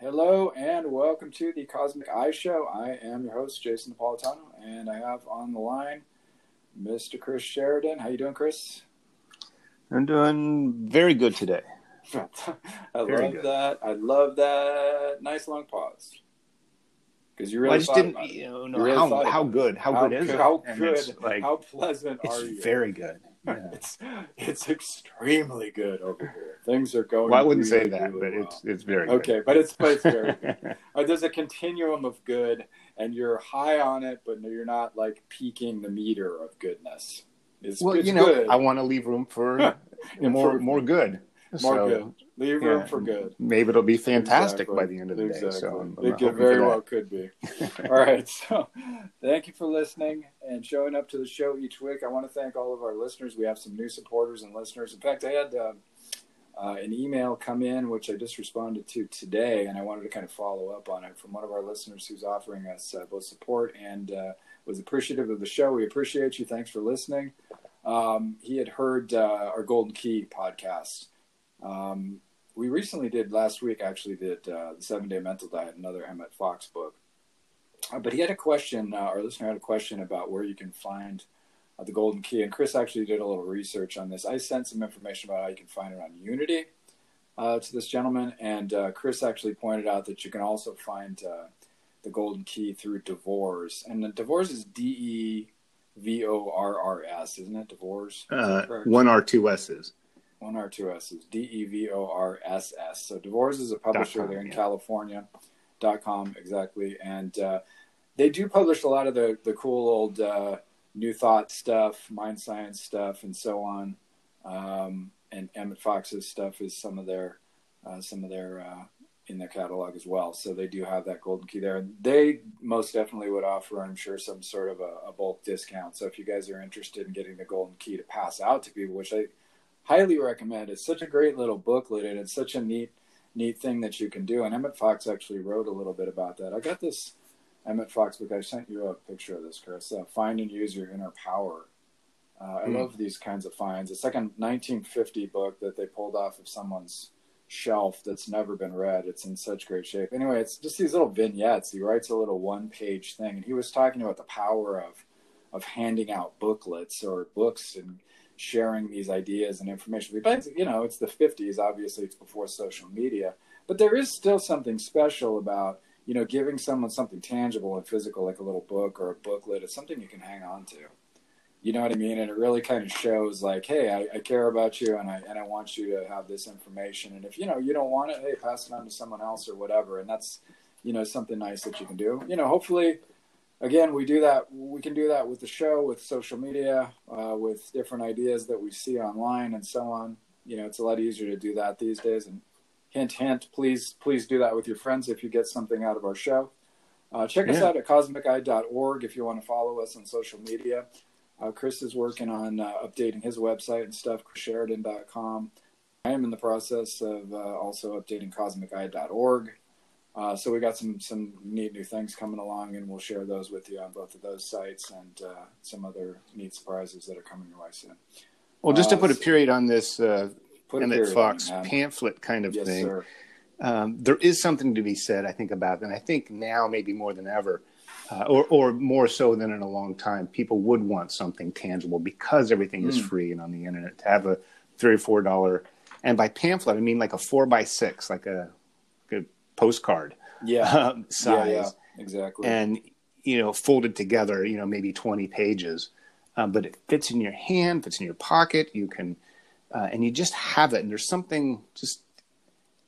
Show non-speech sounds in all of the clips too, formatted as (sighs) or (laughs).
Hello and welcome to the Cosmic Eye Show. I am your host, Jason Napolitano, and I have on the line Mr. Chris Sheridan. How you doing, Chris? I'm doing very good today. (laughs) I Very love good. that. I love that. Nice long pause. Because you really Well, I just didn't, you know, You really how how good, how, good is it? How good? like how pleasant it's are you? very good. Yeah. (laughs) It's it's extremely good over here. Things are going. Well, I wouldn't say that, really but well. it's it's very good. okay. But it's but it's very (laughs) good. Uh, there's a continuum of good, and you're high on it, but you're not like peaking the meter of goodness. It's, well, it's you know, good. I want to leave room for (laughs) more Improvement. more good. more So, good. Leave room for good. Maybe it'll be fantastic Exactly. by the end of the exactly. day. So I'm, it very well could be. (laughs) All right. So thank you for listening and showing up to the show each week. I want to thank all of our listeners. We have some new supporters and listeners. In fact, I had um, uh, an email come in, which I just responded to today, and I wanted to kind of follow up on it from one of our listeners who's offering us uh, both support and uh, was appreciative of the show. We appreciate you. Thanks for listening. Um, he had heard uh, our Golden Key podcast. Um, we recently did last week actually did uh, the seven day mental diet another emmett fox book uh, but he had a question uh, our listener had a question about where you can find uh, the golden key and chris actually did a little research on this i sent some information about how you can find it on unity uh, to this gentleman and uh, chris actually pointed out that you can also find uh, the golden key through DeVorss, and the DeVorss is d-e-v-o-r-r-s isn't it DeVorss. Uh, one R two S's. One R two S's. D E V O R S S. So DeVorss is a publisher com, there in yeah. California. Dot com exactly, and uh, they do publish a lot of the the cool old uh, new thought stuff, mind science stuff, and so on. Um, and Emmett Fox's stuff is some of their uh, some of their uh, in their catalog as well. So they do have that golden key there. They most definitely would offer, I'm sure, some sort of a, a bulk discount. So if you guys are interested in getting the golden key to pass out to people, which I highly recommend. It's such a great little booklet, and it's such a neat, neat thing that you can do. And Emmett Fox actually wrote a little bit about that. I got this Emmett Fox book. I sent you a picture of this, Chris. Uh, Find and use your inner power. Uh, I Hmm. love these kinds of finds. It's like a 1950 book that they pulled off of someone's shelf that's never been read. It's in such great shape. Anyway, it's just these little vignettes. He writes a little one-page thing, and he was talking about the power of of handing out booklets or books and sharing these ideas and information. But you know, it's the 50s. Obviously, it's before social media, but there is still something special about you know giving someone something tangible and physical, like a little book or a booklet. It's something you can hang on to. You know what I mean? And it really kind of shows, like, hey, I, I care about you, and I and I want you to have this information. And if you know you don't want it, hey, pass it on to someone else or whatever. And that's you know something nice that you can do. You know, hopefully again we do that we can do that with the show with social media uh, with different ideas that we see online and so on. You know it's a lot easier to do that these days. And hint hint please please do that with your friends if you get something out of our show. Uh, check us out at cosmiceye.org if you want to follow us on social media. Uh, chris is working on uh, updating his website and stuff chrissheridan.com i am in the process of uh, also updating cosmiceye.org uh, so we got some some neat new things coming along, and we'll share those with you on both of those sites and uh, some other neat surprises that are coming your way soon. Well, just to Uh, put a period on this uh, Emmett Fox on pamphlet kind of yes, thing, sir. um, there is something to be said, I think, about. And I think now, maybe more than ever, uh, or, or more so than in a long time, people would want something tangible because everything is Mm. free and on the internet. To have a three or four dollar, and by pamphlet, I mean like a four by six, like a, a postcard Yeah, (laughs) um, size, yeah, exactly. and you know, folded together, you know, maybe twenty pages, um, but it fits in your hand, fits in your pocket. You can, uh, and you just have it, and there's something just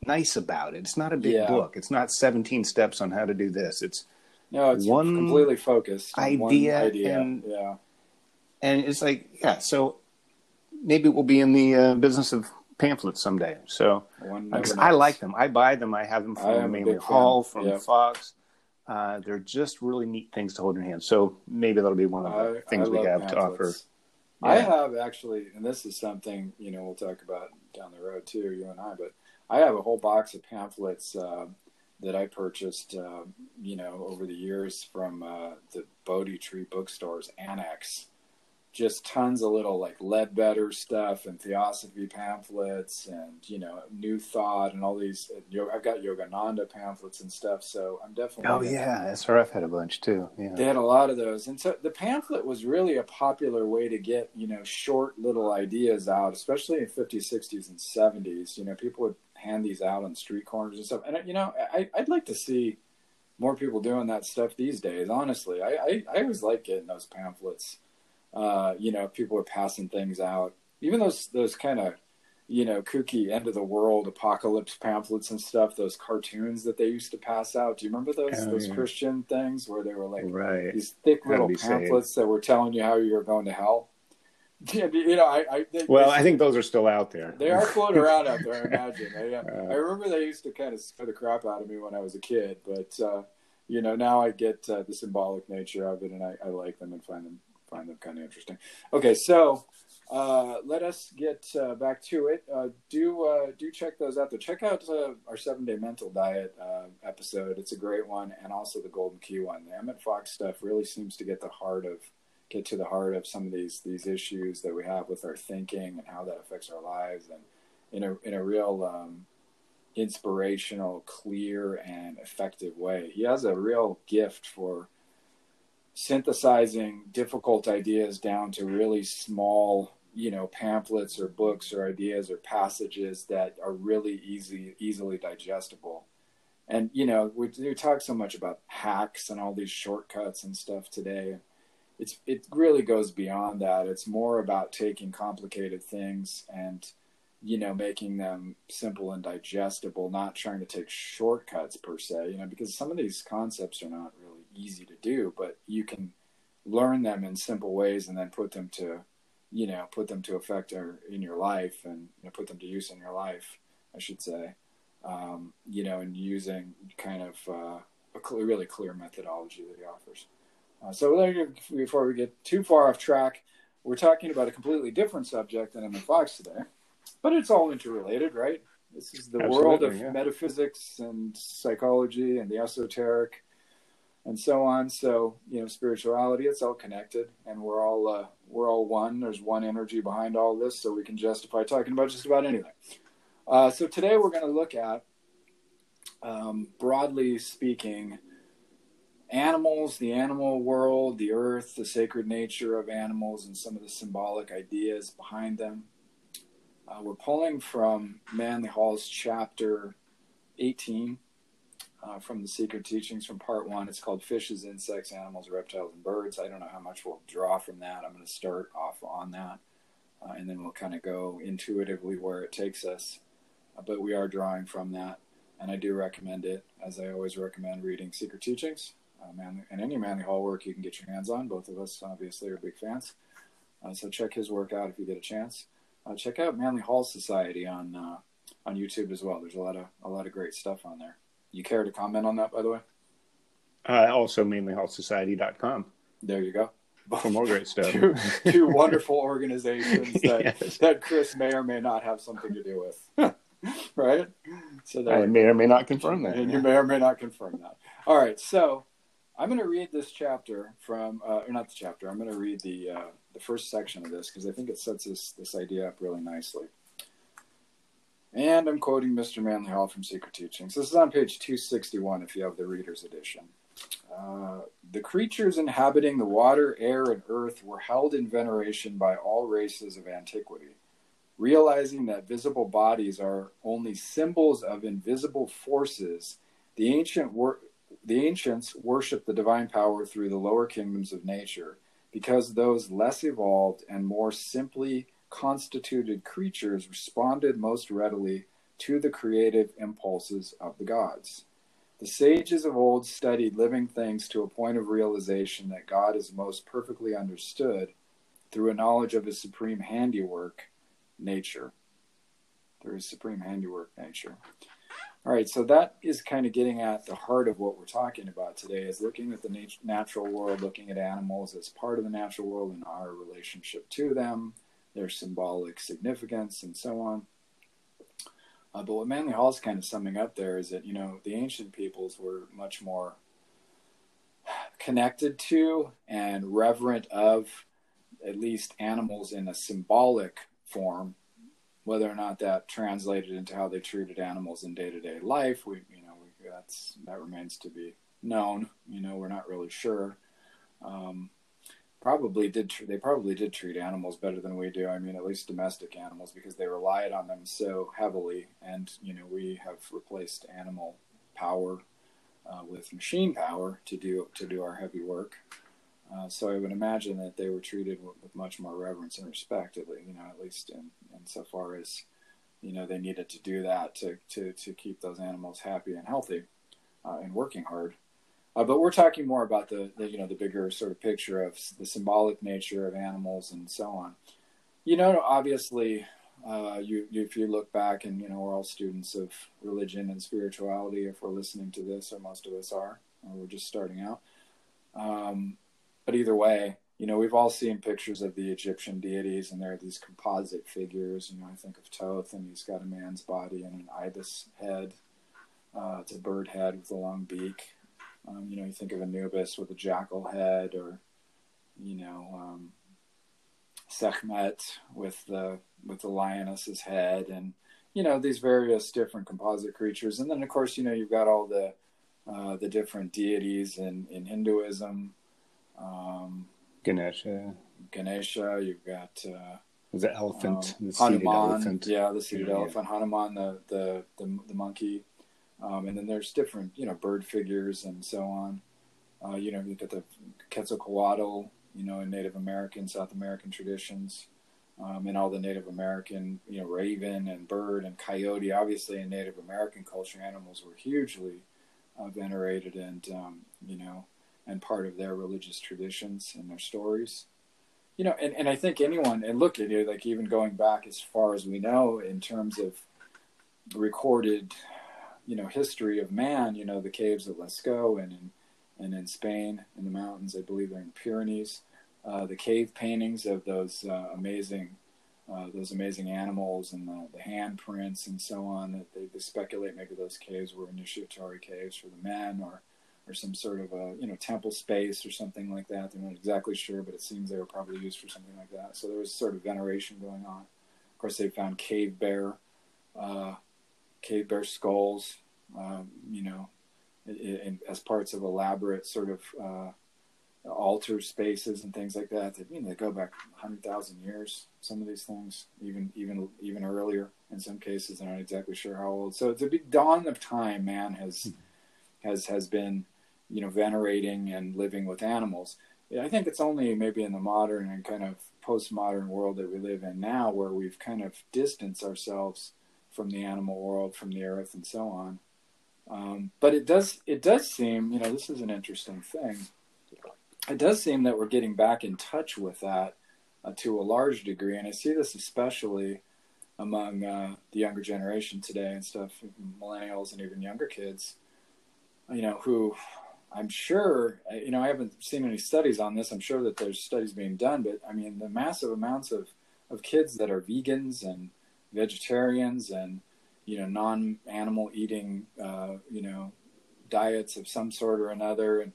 nice about it. It's not a big Yeah. book. It's not 17 steps on how to do this. It's no, it's one completely focused. on one idea idea. and- yeah, and it's like yeah. So maybe we'll be in the uh, business of pamphlets someday. So one because never I like them, I buy them. I have them I from mainly. Hall, from Yeah. Fox. Uh, they're just really neat things to hold in your hand. So maybe that'll be one of the I, things I we have to offer. pamphlets. I have actually, and this is something you know we'll talk about down the road too, you and I. But I have a whole box of pamphlets uh, that I purchased, uh, you know, over the years from uh, the Bodhi Tree Bookstores Annex. Just tons of little like Leadbeater stuff and Theosophy pamphlets and you know New Thought and all these. Uh, I've got Yogananda pamphlets and stuff, so I'm definitely. Oh yeah, SRF had a bunch too. Yeah, they had a lot of those, and so the pamphlet was really a popular way to get you know short little ideas out, especially in 50s, 60s, and 70s. You know, people would hand these out on street corners and stuff, and you know, I, I'd like to see more people doing that stuff these days. Honestly, I, I, I always like getting those pamphlets uh, you know, people were passing things out. Even those those kind of you know kooky end of the world apocalypse pamphlets and stuff. Those cartoons that they used to pass out. Do you remember those oh, those yeah. Christian things where they were like right. these thick little pamphlets that were telling you how you were going to hell? (laughs) you know, I, I they, well, they, I think those are still out there. They are floating around out there. I (laughs) imagine. I, uh, I remember they used to kind of scare the crap out of me when I was a kid, but uh, you know, now I get uh, the symbolic nature of it, and I, I like them and find them find them kind of interesting. Okay, so uh, let us get uh, back to it. Uh, do uh, do check those out. Though. Check out uh, our seven day mental diet uh, episode. It's a great one, and also the golden key one. The Emmett Fox stuff really seems to get the heart of get to the heart of some of these these issues that we have with our thinking and how that affects our lives, and in a in a real um, inspirational, clear, and effective way. He has a real gift for synthesizing difficult ideas down to really small you know pamphlets or books or ideas or passages that are really easy easily digestible. And you know we, we talk so much about hacks and all these shortcuts and stuff today. It's it really goes beyond that. It's more about taking complicated things and you know making them simple and digestible not trying to take shortcuts per se you know because some of these concepts are not really easy to do, but you can learn them in simple ways and then put them to, you know, put them to effect or in your life and you know, put them to use in your life, I should say. Um, you know, and using kind of uh, a clear, really clear methodology that he offers. Uh, so before we get too far off track, we're talking about a completely different subject than Emmett Fox today, but it's all interrelated, right? This is the Absolutely, world of yeah. metaphysics and psychology and the esoteric and so on. So you know, spirituality it's all connected, and we're all uh, we're all one. There's one energy behind all this, so we can justify talking about just about anything. Uh, so today we're going to look at, um, broadly speaking, animals, the animal world, the earth, the sacred nature of animals, and some of the symbolic ideas behind them. Uh, we're pulling from Manly Hall's chapter 18 uh, from the Secret Teachings from part one. It's called Fishes, Insects, Animals, Reptiles, and Birds. I don't know how much we'll draw from that. I'm going to start off on that, uh, and then we'll kind of go intuitively where it takes us. Uh, but we are drawing from that, and I do recommend it, as I always recommend reading Secret Teachings. Uh, man, and any Manly Hall work you can get your hands on. Both of us obviously are big fans. Uh, so check his work out if you get a chance. Uh, check out Manly Hall Society on on YouTube as well. There's a lot of a lot of great stuff on there. You care to comment on that, by the way? Uh, also, manlyhallsociety.com. There you go. For more great (laughs) stuff. two, two (laughs) wonderful organizations that, yes. that Chris may or may not have something to do with. (laughs) right? So that, I may or may not confirm that. And you may or may not confirm that. All right. So I'm going to read this chapter from, uh, or not the chapter, I'm going to read the, uh, the first section of this because I think it sets this, this idea up really nicely. And I'm quoting Mr. Manly Hall from Secret Teachings. This is on page 261 if you have the reader's edition. Uh, the creatures inhabiting the water, air, and earth were held in veneration by all races of antiquity. Realizing that visible bodies are only symbols of invisible forces, the, ancient wor- the ancients worshiped the divine power through the lower kingdoms of nature, because those less evolved and more simply constituted creatures responded most readily to the creative impulses of the gods. The sages of old studied living things to a point of realization that God is most perfectly understood through a knowledge of his supreme handiwork, nature. Through his supreme handiwork, nature. All right, so that is kind of getting at the heart of what we're talking about today is looking at the nat- natural world, looking at animals as part of the natural world and our relationship to them, their symbolic significance, and so on. Uh, but what Manly Hall is kind of summing up there is that, you know, the ancient peoples were much more connected to and reverent of at least animals in a symbolic form. Whether or not that translated into how they treated animals in day to day life, we you know we, that's that remains to be known. You know, we're not really sure. Um, probably did they probably did treat animals better than we do. I mean, at least domestic animals because they relied on them so heavily, and you know we have replaced animal power uh, with machine power to do to do our heavy work. Uh, so I would imagine that they were treated with, with, much more reverence and respect, at least, you know, at least in, in so far as you know they needed to do that to to to keep those animals happy and healthy uh, and working hard. Uh, but we're talking more about the, the, you know the bigger sort of picture of the symbolic nature of animals and so on. You know, obviously, uh, you, you, if you look back and you know we're all students of religion and spirituality. If we're listening to this, or most of us are, or we're just starting out. Um, but either way, you know we've all seen pictures of the Egyptian deities, and there are these composite figures. You know, I think of Thoth, and he's got a man's body and an ibis head. Uh, it's a bird head with a long beak um, you know, you think of Anubis with a jackal head, or you know, um, Sekhmet with the with the lioness's head, and you know these various different composite creatures. And then, of course, you know you've got all the uh, the different deities in in Hinduism. Um, Ganesha. Ganesha. You've got. Uh, the elephant, um, the Hanuman, elephant. yeah, the seated yeah, elephant, yeah. Hanuman, the, the the the monkey, um, and then there's different, you know, bird figures and so on. Uh, you know, you get the Quetzalcoatl, you know, in Native American, South American traditions, um, and all the Native American, you know, raven and bird and coyote. Obviously, in Native American culture, animals were hugely uh, venerated and, um, you know, and part of their religious traditions and their stories. You know, and, and I think anyone, and look at it, like even going back as far as we know in terms of recorded you know history of man, you know the caves of Lascaux and in and in Spain in the mountains, I believe they're in Pyrenees. Uh, the cave paintings of those uh, amazing uh, those amazing animals and the, the handprints and so on that they, they, speculate maybe those caves were initiatory caves for the men or or some sort of a you know temple space or something like that. They're not exactly sure, but it seems they were probably used for something like that. So there was sort of veneration going on. Of course, they found cave bear uh, cave bear skulls, um, you know, in, in, as parts of elaborate sort of uh, altar spaces and things like that. That you know, they go back hundred thousand years. Some of these things, even even even earlier in some cases. They're not exactly sure how old. So the dawn of time, man has hmm. has has been you know venerating and living with animals. I think it's only maybe in the modern and kind of postmodern world that we live in now where we've kind of distanced ourselves from the animal world, from the earth, and so on. Um, but it does it does seem, you know, this is an interesting thing. It does seem that we're getting back in touch with that uh, to a large degree, and I see this especially among uh, the younger generation today and stuff, millennials and even younger kids. You know, who I'm sure, you know, I haven't seen any studies on this. I'm sure that there's studies being done, but I mean, the massive amounts of of kids that are vegans and vegetarians and you know non-animal eating uh, you know diets of some sort or another and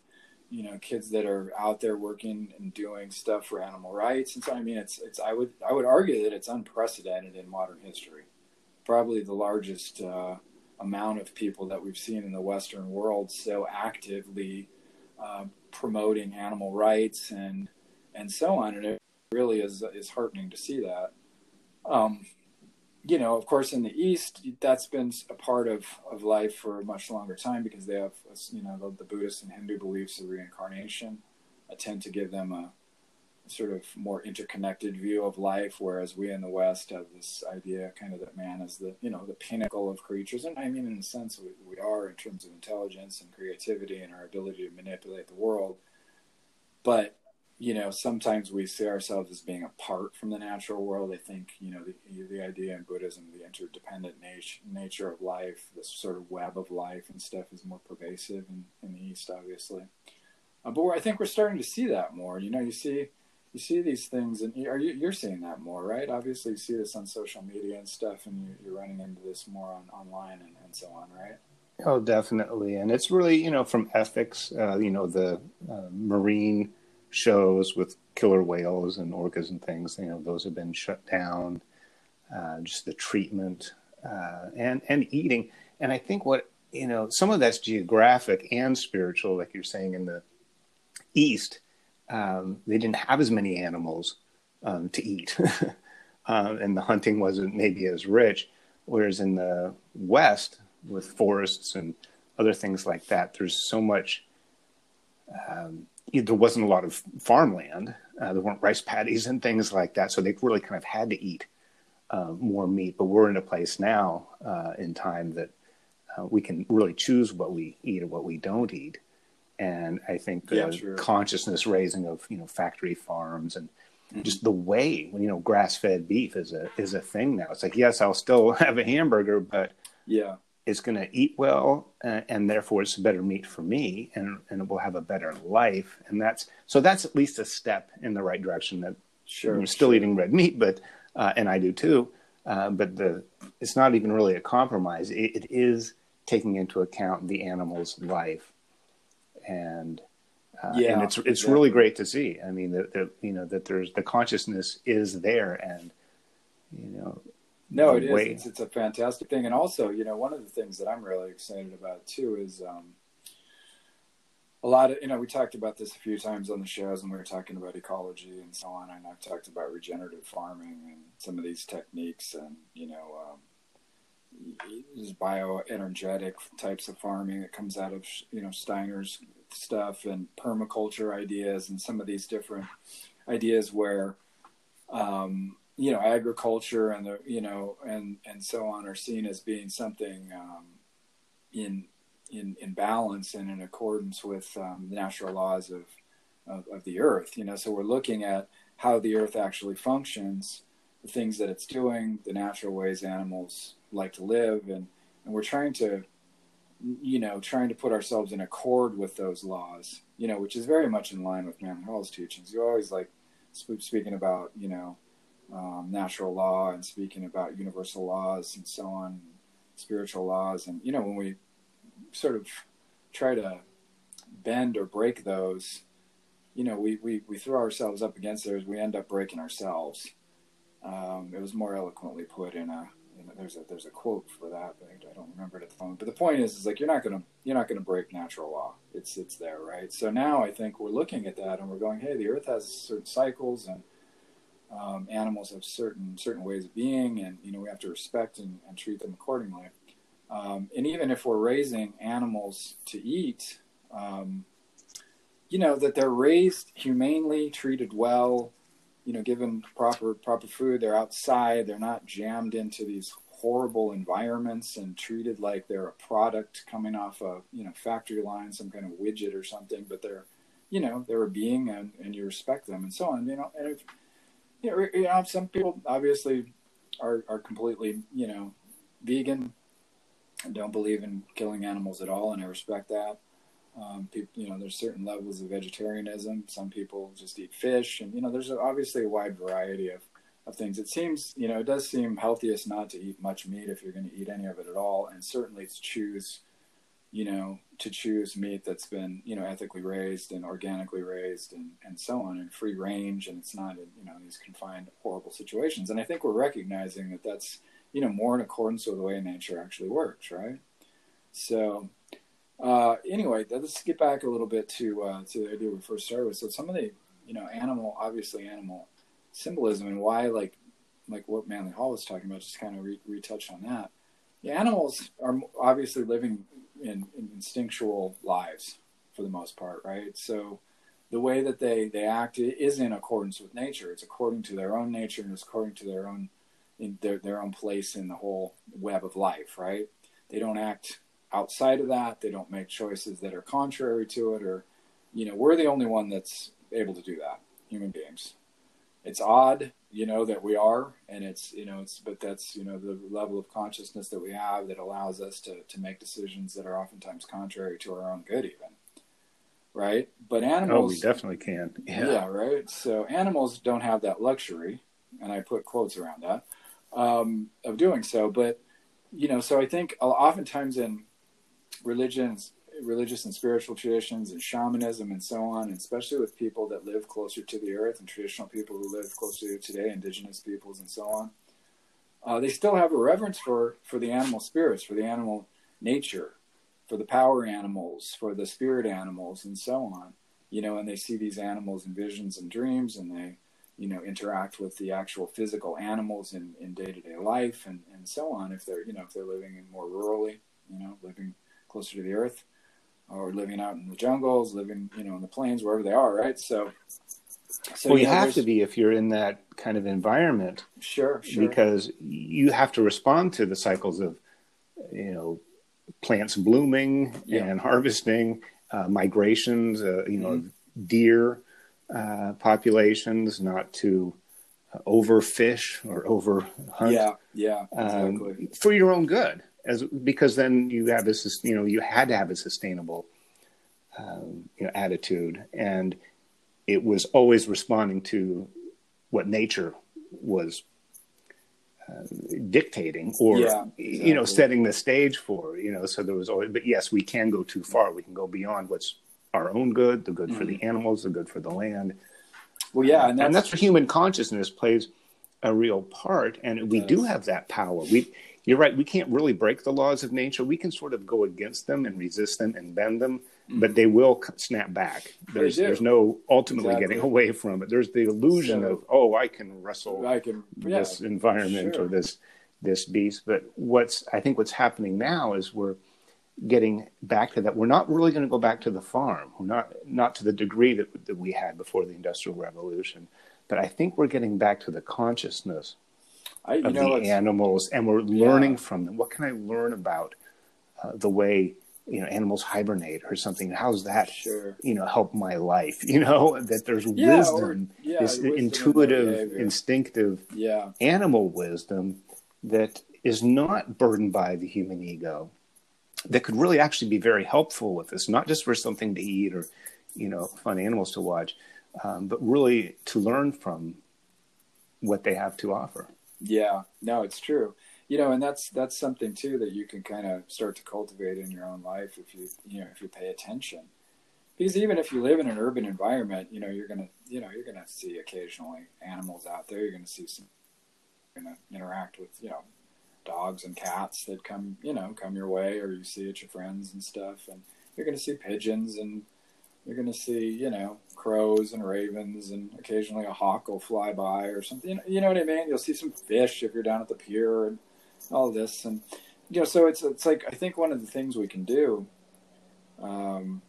you know kids that are out there working and doing stuff for animal rights. And so i mean it's it's i would i would argue that it's unprecedented in modern history. Probably the largest uh, amount of people that we've seen in the western world so actively uh, promoting animal rights and and so on. And it really is is heartening to see that. Um, you know, of course, in the East, that's been a part of, of life for a much longer time because they have, uh, you know, the, the Buddhist and Hindu beliefs of reincarnation I tend to give them a, a sort of more interconnected view of life, whereas we in the West have this idea kind of that man is the, you know, the pinnacle of creatures. And I mean, in a sense, we, we are in terms of intelligence and creativity and our ability to manipulate the world. But you know, sometimes we see ourselves as being apart from the natural world. I think, you know, the, the idea in Buddhism, the interdependent nature, nature of life, this sort of web of life and stuff is more pervasive in, in the East, obviously. Uh, but I think we're starting to see that more. You know, you see, you see these things, and are you, you're seeing that more, right? Obviously, you see this on social media and stuff, and you, are running into this more on online and, and so on, right? Oh, definitely, and it's really, you know, from ethics, uh, you know, the uh, marine shows with killer whales and orcas and things. You know, those have been shut down. Uh, just the treatment uh, and and eating. And I think what you know, some of that's geographic and spiritual, like you're saying in the East. Um, they didn't have as many animals um, to eat, uh, (laughs) and the hunting wasn't maybe as rich. Whereas in the West, with forests and other things like that, there's so much. Um, there wasn't a lot of farmland. Uh, there weren't rice paddies and things like that, so they really kind of had to eat uh, more meat. But we're in a place now uh, in time that uh, we can really choose what we eat and what we don't eat. And I think the yeah, consciousness raising of you know factory farms and mm-hmm. just the way you know grass fed beef is a is a thing now. It's like yes, I'll still (laughs) have a hamburger, but yeah, it's going to eat well, uh, and therefore it's better meat for me, and and it will have a better life. And that's so that's at least a step in the right direction. That sure, you're still sure. eating red meat, but uh, and I do too. Uh, but the it's not even really a compromise. it, it is taking into account the animal's life and uh, yeah, and it's it's really great to see. I mean, that you know that there's the consciousness is there, and you know, no, it is. It's, it's, a fantastic thing, and also, you know, one of the things that I'm really excited about too is um, a lot of you know we talked about this a few times on the shows, and we were talking about ecology and so on, and I've talked about regenerative farming and some of these techniques, and you know. Um, bioenergetic types of farming that comes out of you know Steiner's stuff and permaculture ideas and some of these different ideas where um, you know agriculture and the you know and and so on are seen as being something um, in in in balance and in accordance with um, the natural laws of, of of the earth you know? So we're looking at how the earth actually functions the things that it's doing the natural ways animals like to live and and we're trying to you know trying to put ourselves in accord with those laws you know which is very much in line with Manly Hall's teachings. You're always like speaking about you know um, natural law and speaking about universal laws and so on spiritual laws and you know when we sort of try to bend or break those you know we, we, we throw ourselves up against those we end up breaking ourselves um, it was more eloquently put in a there's a there's a quote for that, but I don't remember it at the moment. But the point is, is like you're not gonna you're not gonna break natural law. It's it's there, right? So now I think we're looking at that and we're going, hey, the Earth has certain cycles and um, animals have certain certain ways of being, and you know we have to respect and, and treat them accordingly. Um, and even if we're raising animals to eat, um, you know that they're raised humanely, treated well, you know, given proper proper food. They're outside. They're not jammed into these horrible environments and treated like they're a product coming off a you know factory line, some kind of widget or something. But they're, you know, they're a being and, and you respect them and so on. You know, and if, you know, some people obviously are are completely you know vegan and don't believe in killing animals at all, and I respect that. Um, people, you know, there's certain levels of vegetarianism. Some people just eat fish, and you know, there's obviously a wide variety of, of things. It seems, you know, it does seem healthiest not to eat much meat if you're going to eat any of it at all, and certainly to choose, you know, to choose meat that's been, you know, ethically raised and organically raised, and and so on, and free range, and it's not, in, you know, these confined horrible situations. And I think we're recognizing that that's, you know, more in accordance with the way nature actually works, right? So uh, anyway, let's get back a little bit to uh, to the idea we first started with. So some of the you know animal, obviously animal symbolism, and why like like what Manly Hall was talking about, just kind of re- retouched on that. The animals are obviously living in, in instinctual lives for the most part, right? So the way that they they act is in accordance with nature. It's according to their own nature and it's according to their own in their their own place in the whole web of life, right? They don't act outside of that. They don't make choices that are contrary to it, or, you know, we're the only one that's able to do that, human beings. It's odd, you know, that we are, and it's, you know, it's, but that's, you know, the level of consciousness that we have that allows us to, to make decisions that are oftentimes contrary to our own good, even. Right. But animals. Oh, we definitely can. (laughs) Yeah. yeah right. So animals don't have that luxury, and I put quotes around that, um, of doing so. But, you know, so I think oftentimes in, religions religious and spiritual traditions and shamanism and so on, especially with people that live closer to the earth and traditional people who live closer to today, indigenous peoples and so on, uh, they still have a reverence for for the animal spirits, for the animal nature, for the power animals, for the spirit animals, and so on. You know, and they see these animals in visions and dreams, and they you know interact with the actual physical animals in in day to day life and and so on. If they're you know if they're living in more rurally, you know, living closer to the earth, or living out in the jungles, living you know in the plains, wherever they are, right? So. So, well, you, know, have to be if you're in that kind of environment. Sure, sure. Because you have to respond to the cycles of, you know, plants blooming yeah. and harvesting, uh, migrations, uh, you know, mm-hmm. deer uh, populations, not to overfish or overhunt. Yeah, yeah, exactly. Um, for your own good, as because then you have this, you know, you had to have a sustainable, um, you know, attitude, and it was always responding to what nature was uh, dictating or yeah, exactly. you know setting the stage for you know so there was always but yes we can go too far we can go beyond what's our own good the good mm-hmm. for the mm-hmm. animals the good for the land well yeah and that's, and that's where human consciousness plays a real part and we do have that power we you're right we can't really break the laws of nature. We can sort of go against them and resist them and bend them mm-hmm. but they will snap back. There's there's no ultimately exactly. getting away from it. There's the illusion so, of oh i can wrestle I can, yeah, this environment sure. or this this beast. But what's i think what's happening now is we're getting back to that. We're not really going to go back to the farm. We're not not to the degree that, that we had before the industrial revolution. But i think we're getting back to the consciousness I, of know, the animals, and we're learning yeah. from them. What can I learn about uh, the way you know animals hibernate or something? How's that sure. you know help my life? (laughs) You know that there's yeah, wisdom, or, yeah, this wisdom intuitive, instinctive, animal wisdom that is not burdened by the human ego. That could really actually be very helpful with this, not just for something to eat or you know fun animals to watch, um, but really to learn from what they have to offer. Yeah, no, it's true. You know, and that's that's something too that you can kind of start to cultivate in your own life if you you know if you pay attention. Because even if you live in an urban environment, you know you're gonna you know you're gonna see occasionally animals out there. You're gonna see some, you're gonna interact with you know dogs and cats that come you know come your way, or you see at your friends and stuff, and you're gonna see pigeons and you're going to see, you know, crows and ravens, and occasionally a hawk will fly by or something. You know what I mean? You'll see some fish if you're down at the pier and all this, and you know, so it's it's like I think one of the things we can do um,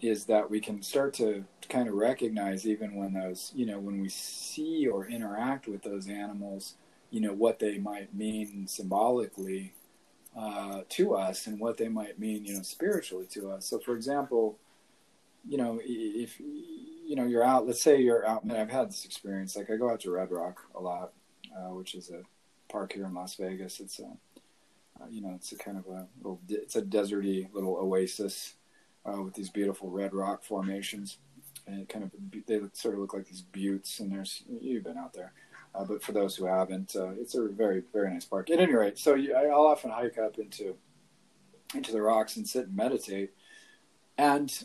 is that we can start to kind of recognize even when those, you know, when we see or interact with those animals, you know, what they might mean symbolically uh, to us and what they might mean, you know, spiritually to us. So, for example you know, if you know you're out, let's say you're out. Man, I've had this experience. Like I go out to Red Rock a lot, uh, which is a park here in Las Vegas. It's a, uh, you know, it's a kind of a little, it's a deserty little oasis uh, with these beautiful red rock formations, and it kind of they sort of look like these buttes. And there's you've been out there. Uh, but for those who haven't, uh, it's a very, very nice park. At any rate, so you, I'll often hike up into into the rocks and sit and meditate. And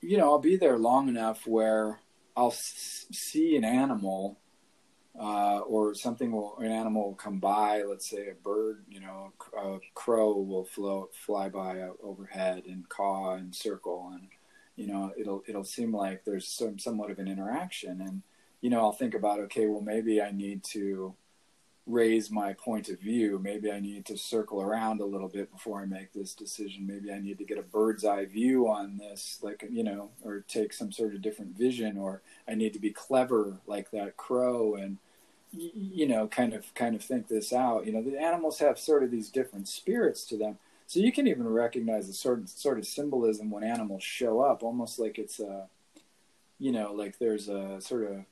you know, I'll be there long enough where I'll s- see an animal uh, or something will an animal will come by. Let's say a bird, you know, a crow will float fly by overhead and caw and circle, and you know, it'll it'll seem like there's some somewhat of an interaction, and you know, I'll think about okay, well maybe I need to raise my point of view. Maybe I need to circle around a little bit before I make this decision. Maybe I need to get a bird's eye view on this, like, you know, or take some sort of different vision, or I need to be clever like that crow and, you know, kind of, kind of think this out. You know, the animals have sort of these different spirits to them. So you can even recognize sort of, sort of symbolism when animals show up, almost like it's a, you know, like there's a sort of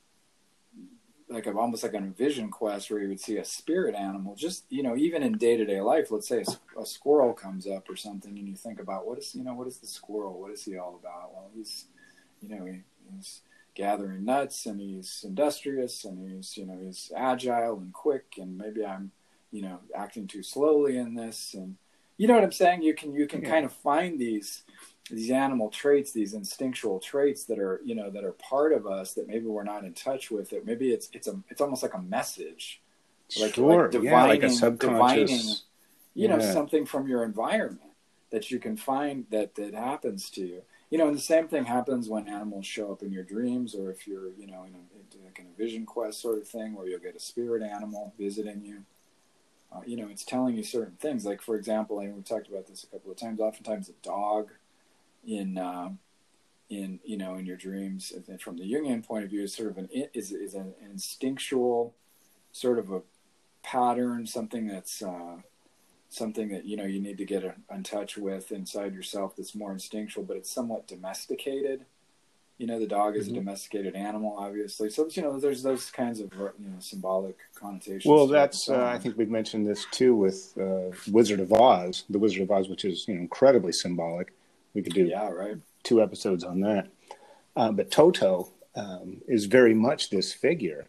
like a, almost like a vision quest where you would see a spirit animal just you know even in day-to-day life let's say a, a, squirrel comes up or something and you think about what is you know what is the squirrel what is he all about well he's you know he, he's gathering nuts and he's industrious and he's you know he's agile and quick and maybe i'm you know acting too slowly in this and you know what I'm saying? You can you can Yeah. kind of find these these animal traits, these instinctual traits that are you know that are part of us that maybe we're not in touch with. It maybe it's it's a it's almost like a message, like sure, like yeah, like a subconscious. divining, you know, yeah. something from your environment that you can find that that happens to you. You know, and the same thing happens when animals show up in your dreams, or if you're you know in a, like in a vision quest sort of thing, where you'll get a spirit animal visiting you uh, you know, it's telling you certain things. Like, for example, and we've talked about this a couple of times. Oftentimes, a dog in um, in you know in your dreams, and from the Jungian point of view, is sort of an is is an instinctual sort of a pattern, something that's uh, something that you know you need to get in, in touch with inside yourself. That's more instinctual, but it's somewhat domesticated. You know, the dog is Mhm. a domesticated animal, obviously. So you know, there's those kinds of you know symbolic connotations. Well, to it and that's uh. I think we've mentioned this too with uh, Wizard of Oz, the Wizard of Oz, which is you know incredibly symbolic. We could do yeah, right. two episodes on that. Uh, but Toto um, is very much this figure,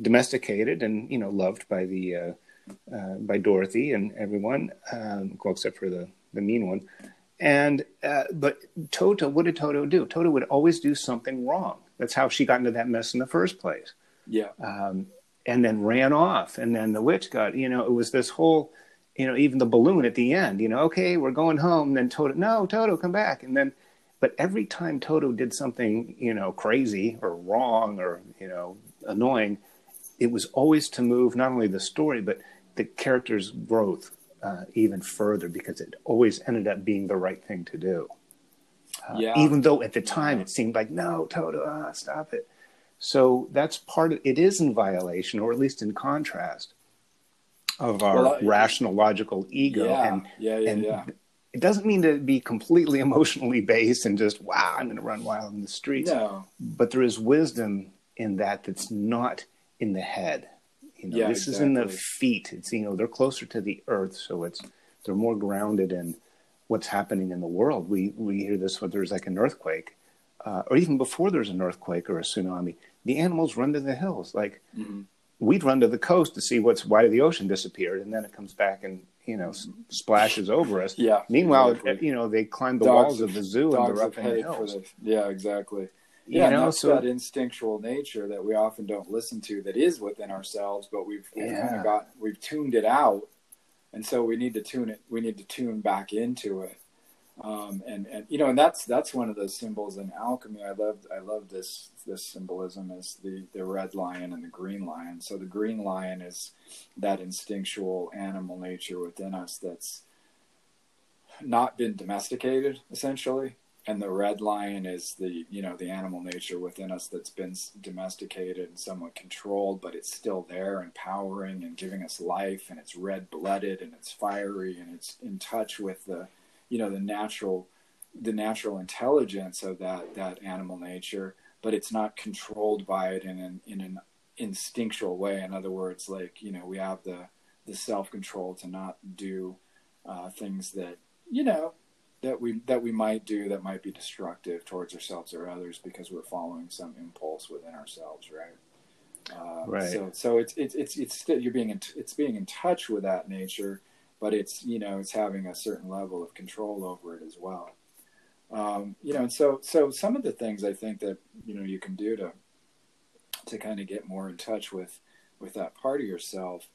domesticated and you know loved by the uh, uh, by Dorothy and everyone, um, well, except for the the mean one. And uh, but Toto, what did Toto do? Toto would always do something wrong. That's how she got into that mess in the first place Yeah, um, and then ran off. And then the witch got, you know, it was this whole, you know, even the balloon at the end, you know, okay, we're going home. Then Toto, no, Toto, come back. And then, but every time Toto did something, you know, crazy or wrong or, you know, annoying, it was always to move not only the story, but the character's growth uh, even further because it always ended up being the right thing to do. Uh, Yeah. Even though at the time it seemed like, no, Toto, ah, stop it. So that's part of it is in violation, or at least in contrast, of our Well, rational, logical ego. yeah, And yeah, yeah, and yeah. it doesn't mean to be completely (laughs) emotionally based and just wow, I'm going to run wild in the streets. No, But there is wisdom in that that's not in the head. You know, Yeah, this is in the feet. It's you know they're closer to the earth, so it's they're more grounded in what's happening in the world. We we hear this when there's like an earthquake, uh, or even before there's an earthquake or a tsunami. The animals run to the hills. Like Mhm. We'd run to the coast to see what's why the ocean disappeared, and then it comes back and you know s- splashes over us. Yeah, Meanwhile, exactly. Uh, you know they climb the Dogs walls of the zoo and they're up in the hills. the yeah, exactly. Yeah, and know, that's so that instinctual nature that we often don't listen to that is within ourselves, but we've, we've kind of got we've tuned it out, and so we need to tune it. We need to tune back into it, um, and and you know, and that's that's one of those symbols in alchemy. I love I love this this symbolism is the the red lion and the green lion. So the green lion is that instinctual animal nature within us that's not been domesticated essentially and the red lion is the you know the animal nature within us that's been domesticated and somewhat controlled but it's still there and powering and giving us life and it's red blooded and it's fiery and it's in touch with the you know the natural the natural intelligence of that that animal nature but it's not controlled by it in an in an instinctual way in other words like you know we have the the self control to not do uh, things that you know that we that we might do that might be destructive towards ourselves or others because we're following some impulse within ourselves, right? Uh, Right. So so it's it's it's it's still you're being in, it's being in touch with that nature, but it's you know it's having a certain level of control over it as well. Um, you know, and so so some of the things I think that you know you can do to to kind of get more in touch with with that part of yourself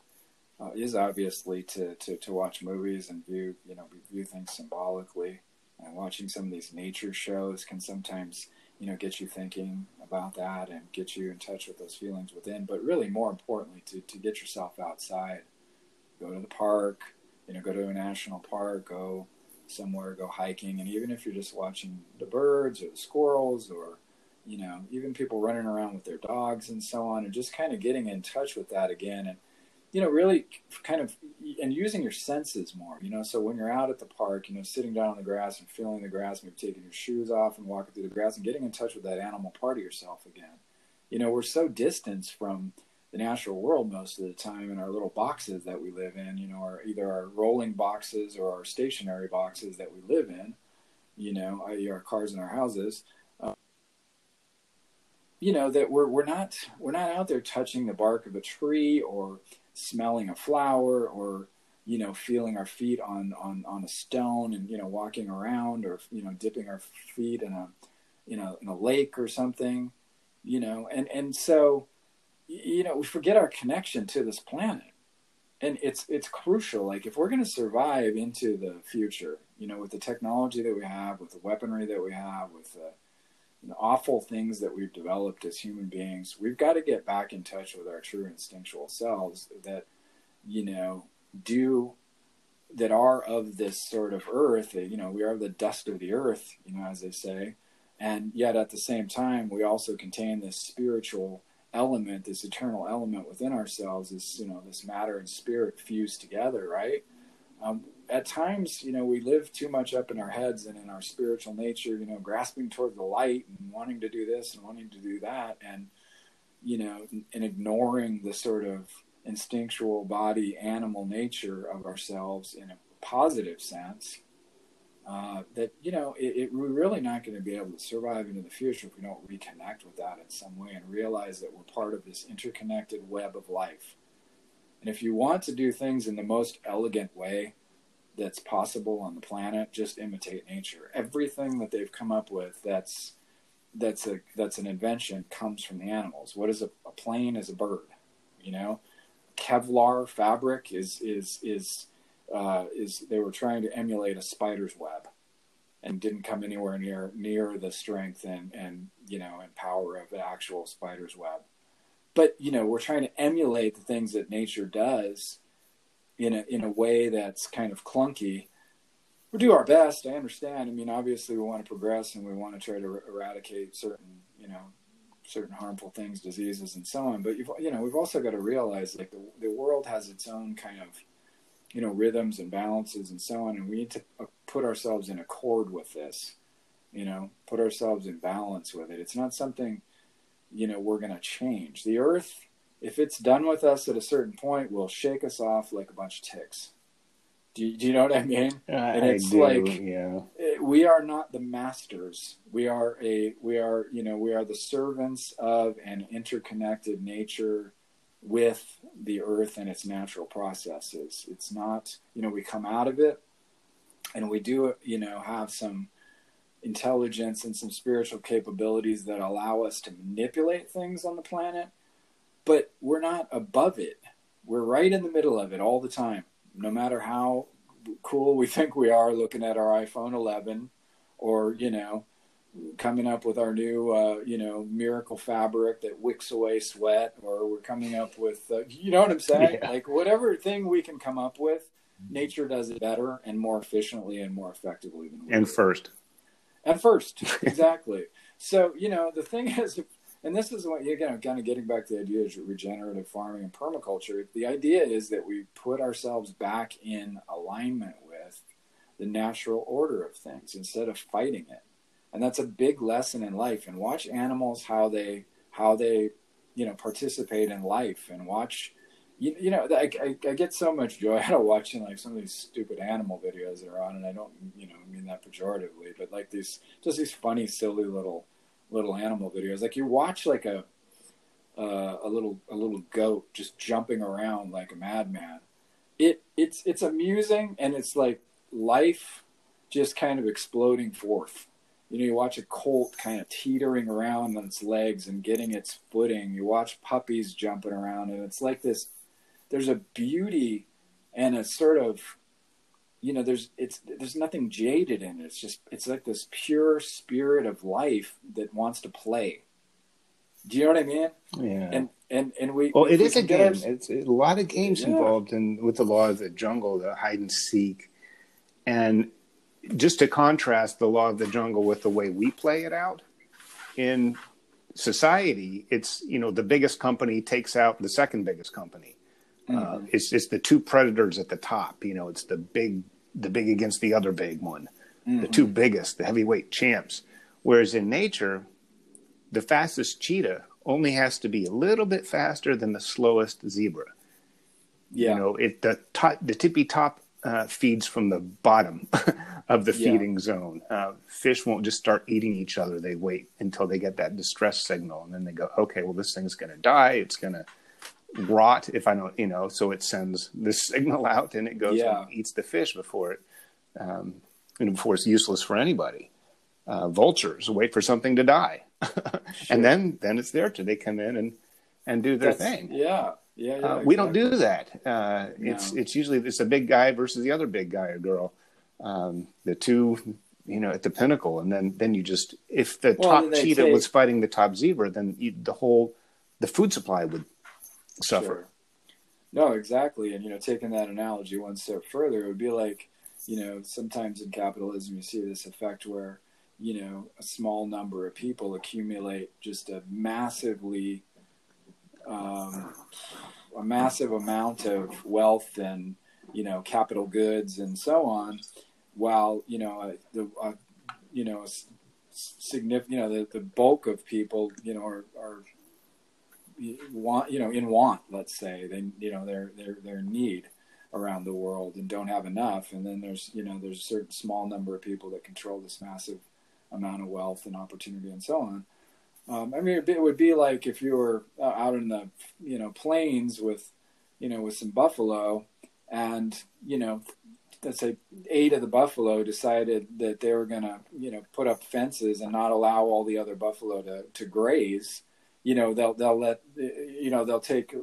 uh, is obviously to, to, to watch movies and view you know view things symbolically. And watching some of these nature shows can sometimes you know get you thinking about that and get you in touch with those feelings within. But really, more importantly, to, to get yourself outside, go to the park, you know, go to a national park, go somewhere, go hiking, and even if you're just watching the birds or the squirrels or you know even people running around with their dogs and so on, and just kind of getting in touch with that again and you know, really kind of and using your senses more, you know. So when you're out at the park, you know, sitting down on the grass and feeling the grass, maybe taking your shoes off and walking through the grass and getting in touch with that animal part of yourself again. You know, we're so distanced from the natural world most of the time in our little boxes that we live in, you know, or either our rolling boxes or our stationary boxes that we live in, you know, i.e. our cars and our houses um, you know that we're we're not we're not out there touching the bark of a tree or smelling a flower or you know, feeling our feet on on on a stone and you know walking around or you know dipping our feet in a you know in a lake or something, you know, and and so you know we forget our connection to this planet. And it's it's crucial. Like if we're going to survive into the future you know with the technology that we have with the weaponry that we have with the you know, awful things that we've developed as human beings we've got to get back in touch with our true instinctual selves that you know do that are of this sort of earth you know we are the dust of the earth you know as they say. And yet at the same time we also contain this spiritual element, this eternal element within ourselves, is you know this matter and spirit fused together, right? Um, at times, you know, we live too much up in our heads and in our spiritual nature, you know, grasping toward the light and wanting to do this and wanting to do that, and you know, and ignoring the sort of instinctual body animal nature of ourselves in a positive sense uh, that you know it, it, we're really not going to be able to survive into the future if we don't reconnect with that in some way and realize that we're part of this interconnected web of life. And if you want to do things in the most elegant way that's possible on the planet, just imitate nature. Everything that they've come up with that's that's a that's an invention comes from the animals. What is a, a plane is a bird, you know? Kevlar fabric is is is uh, is they were trying to emulate a spider's web and didn't come anywhere near near the strength and and you know and power of the actual spider's web. But you know we're trying to emulate the things that nature does in a in a way that's kind of clunky. We do our best i understand. I mean obviously we want to progress and we want to try to er- eradicate certain you know certain harmful things diseases and so on. But you've you know we've also got to realize like the, the world has its own kind of you know rhythms and balances and so on. And we need to uh, put ourselves in accord with this you know put ourselves in balance with it. It's not something you know we're going to change. The earth if it's done with us at a certain point will shake us off like a bunch of ticks. Do you, do you know what i mean? (laughs) Uh, and it's do, like yeah. eh, we are not the masters. We are a we are you know we are the servants of an interconnected nature with the earth and its natural processes. It's not, you know, we come out of it and we do, you know, have some intelligence and some spiritual capabilities that allow us to manipulate things on the planet, but we're not above it. We're right in the middle of it all the time, no matter how cool we think we are looking at our iPhone 11 or, you know, coming up with our new, uh, you know, miracle fabric that wicks away sweat, or we're coming up with, uh, you know what I'm saying? Yeah. Like whatever thing we can come up with, nature does it better and more efficiently and more effectively than we and do. first. And first, (laughs) exactly. so you know, the thing is, and this is what you know, kind of getting back to the idea of regenerative farming and permaculture. The idea is that we put ourselves back in alignment with the natural order of things instead of fighting it and that's a big lesson in life. And watch animals how they how they you know participate in life. And watch you, you know I, I, I, get so much joy (laughs) out of watching like some of these stupid animal videos that are on. And i don't you know mean that pejoratively but like these just these funny silly little little animal videos. Like you watch like a uh, a little a little goat just jumping around like a madman. It it's it's amusing and it's like life just kind of exploding forth you know, you watch a colt kind of teetering around on its legs and getting its footing. You watch puppies jumping around, and it's like this. There's a beauty and a sort of, you know, there's it's there's nothing jaded in it. It's just it's like this pure spirit of life that wants to play. Do you know what I mean? Yeah. And and and we. Well, it is a game. Our, it's a lot of games yeah. involved in with the law of the jungle, the hide and seek, and just to contrast the law of the jungle with the way we play it out in society, it's you know the biggest company takes out the second biggest company. Mm-hmm. Uh, it's it's the two predators at the top. You know, it's the big the big against the other big one, mm-hmm. the two biggest, the heavyweight champs. Whereas in nature, the fastest cheetah only has to be a little bit faster than the slowest zebra. Yeah. You know, it the top, the tippy top uh, feeds from the bottom (laughs) of the feeding yeah. zone. Uh, fish won't just start eating each other. They wait until they get that distress signal, and then they go, okay, well, this thing's going to die. It's going to rot if I don't, you know, so it sends this (laughs) signal out and it goes Yeah. and eats the fish before it, um, you know, before it's useless for anybody. Uh, vultures wait for something to die, (laughs) and then then it's their turn. They come in and and do their That's- thing. Yeah, yeah, yeah. Uh, we don't do that. Uh, It's No. it's usually it's a big guy versus the other big guy or girl. Um, the two, you know, at the pinnacle, and then then you just if the Well, top cheetah take- was fighting the top zebra, then you, the whole the food supply would suffer. Sure. No, exactly. And you know, taking that analogy one step further, it would be like, you know, sometimes in capitalism you see this effect where, you know, a small number of people accumulate just a massively um, a massive amount of wealth and you know capital goods and so on, while you know uh, the uh, you know significant you know the, the bulk of people you know are, are want you know in want let's say. They you know they're they're in need around the world and don't have enough. And then there's you know there's a certain small number of people that control this massive amount of wealth and opportunity and so on um, i mean it would be like if you were uh, out in the you know plains with you know with some buffalo and you know let's say eight of the buffalo decided that they were going to you know put up fences and not allow all the other buffalo to, to graze you know they'll they'll let you know they'll take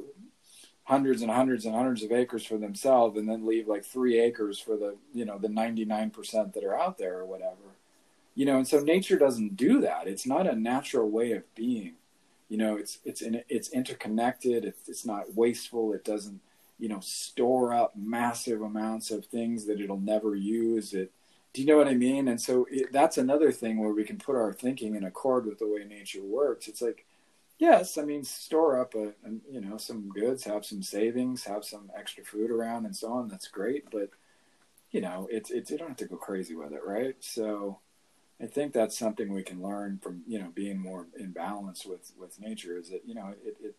hundreds and hundreds and hundreds of acres for themselves and then leave like three acres for the you know the 99% that are out there or whatever you know and so nature doesn't do that. It's not a natural way of being. You know it's it's in, it's interconnected. It's, it's not wasteful. It doesn't you know store up massive amounts of things that it'll never use. It do you know what i mean? And so it, that's another thing where we can put our thinking in accord with the way nature works. It's like yes i mean store up a, a you know some goods have some savings have some extra food around and so on. That's great. But you know it's it's you don't have to go crazy with it right? So i think that's something we can learn from you know being more in balance with with nature is that you know it it,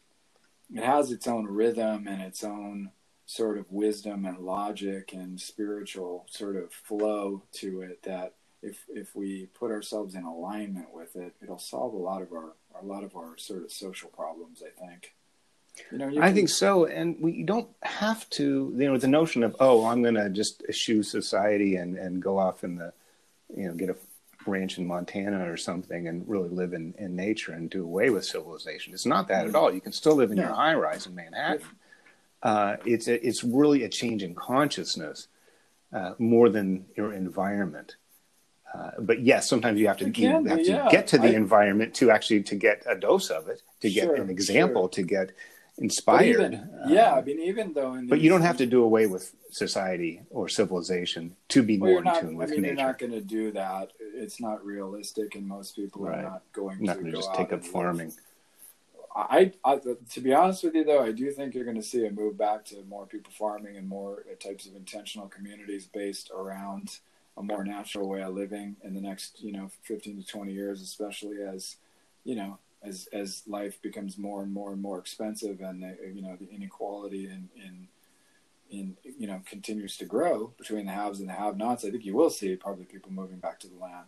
it has its own rhythm and its own sort of wisdom and logic and spiritual sort of flow to it that if if we put ourselves in alignment with it it'll solve a lot of our a lot of our sort of social problems i think you know you I can- think so, and we don't have to. You know, the notion of oh, I'm going to just eschew society and and go off in the, you know, get a ranch in Montana or something and really live in in nature and do away with civilization. It's not that at all. You can still live in your high rise in Manhattan. Uh, it's a, it's really a change in consciousness uh, more than your environment. Uh, but yes, sometimes you have to you have be, to yeah. get to the I- environment to actually to get a dose of it, to get Sure, an example, sure. to get inspired. even, yeah Um, i mean even though in but you don't have to do away with society or civilization to be Well, more in not. tune I with mean, nature. you're not going to do that. It's not realistic, and most people Right. are not going not to go just take up farming. I, I, to be honest with you, though, I do think you're going to see a move back to more people farming and more types of intentional communities based around a more natural way of living in the next, you know, 15 to 20 years, especially as, you know, as as life becomes more and more and more expensive, and the, you know the inequality in in in you know continues to grow between the haves and the have-nots. I think you will see probably people moving back to the land.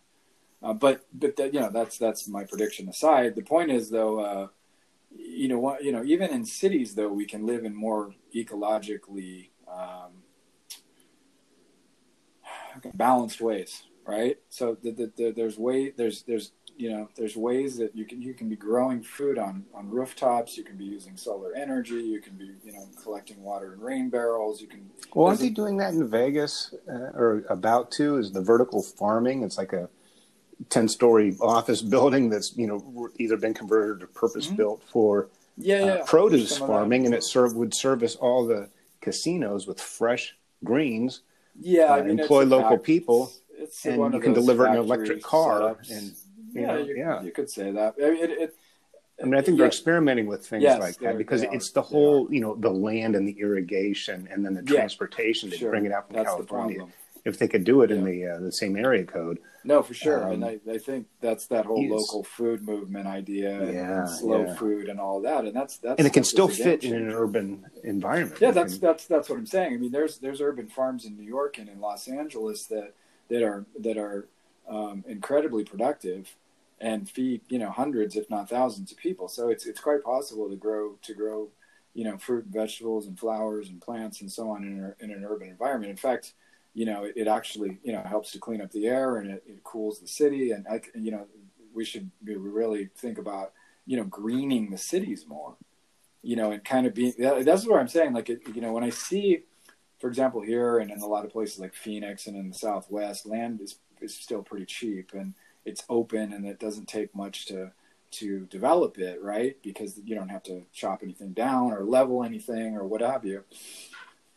Uh, but but that, you know that's that's my prediction aside. The point is though, uh, you know what you know even in cities though we can live in more ecologically um, balanced ways, right? So the, the, the, there's way there's there's you know there's ways that you can you can be growing food on on rooftops. You can be using solar energy. You can be you know collecting water in rain barrels. You can Well, aren't they doing that in Vegas uh, or about to? Is the vertical farming? It's like a ten-story office building that's you know either been converted or purpose-built for yeah uh, produce Some that. farming, and it serve, would service all the casinos with fresh greens. yeah uh, I mean, employ local fact- people, it's and you can deliver an electric car, setups. and you yeah, know, you, yeah. you could say that. I mean, it, it, I mean, I think they're yeah. experimenting with things Yes, like that because it's the whole, you know, the land and the irrigation and then the Yeah, transportation to Sure, bring it out from that's California. If they could do it in the uh, the same area code, No, for sure, Um, and I, I think that's that whole local food movement idea, and, Yeah, and slow yeah. food, and all that, and that's that's and it can still fit in an urban environment. Yeah, that's can- that's that's what I'm saying. I mean, there's there's urban farms in New York and in Los Angeles that that are that are um, incredibly productive and feed you know hundreds, if not thousands, of people. So it's it's quite possible to grow to grow you know, fruit, and vegetables, and flowers and plants and so on in, in an urban environment. In fact, you know, it, it, actually, you know, helps to clean up the air and it, it cools the city. And, I, you know, we should really think about, you know, greening the cities more, you know, and kind of being, that's what I'm saying. Like, it, you know, when I see, for example, here and in a lot of places like Phoenix and in the Southwest, land is, is still pretty cheap and it's open and it doesn't take much to, to develop it, right? Because you don't have to chop anything down or level anything or what have you.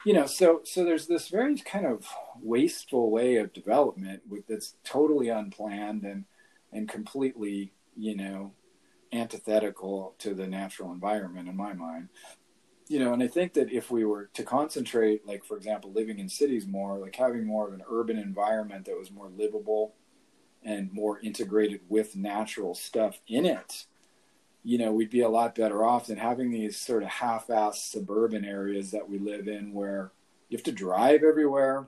You know, so so there's this very kind of wasteful way of development with, that's totally unplanned and and completely, you know, antithetical to the natural environment in my mind. You know, and I think that if we were to concentrate, like for example, living in cities more, like having more of an urban environment that was more livable, and more integrated with natural stuff in it, you know, we'd be a lot better off than having these sort of half-assed suburban areas that we live in where you have to drive everywhere.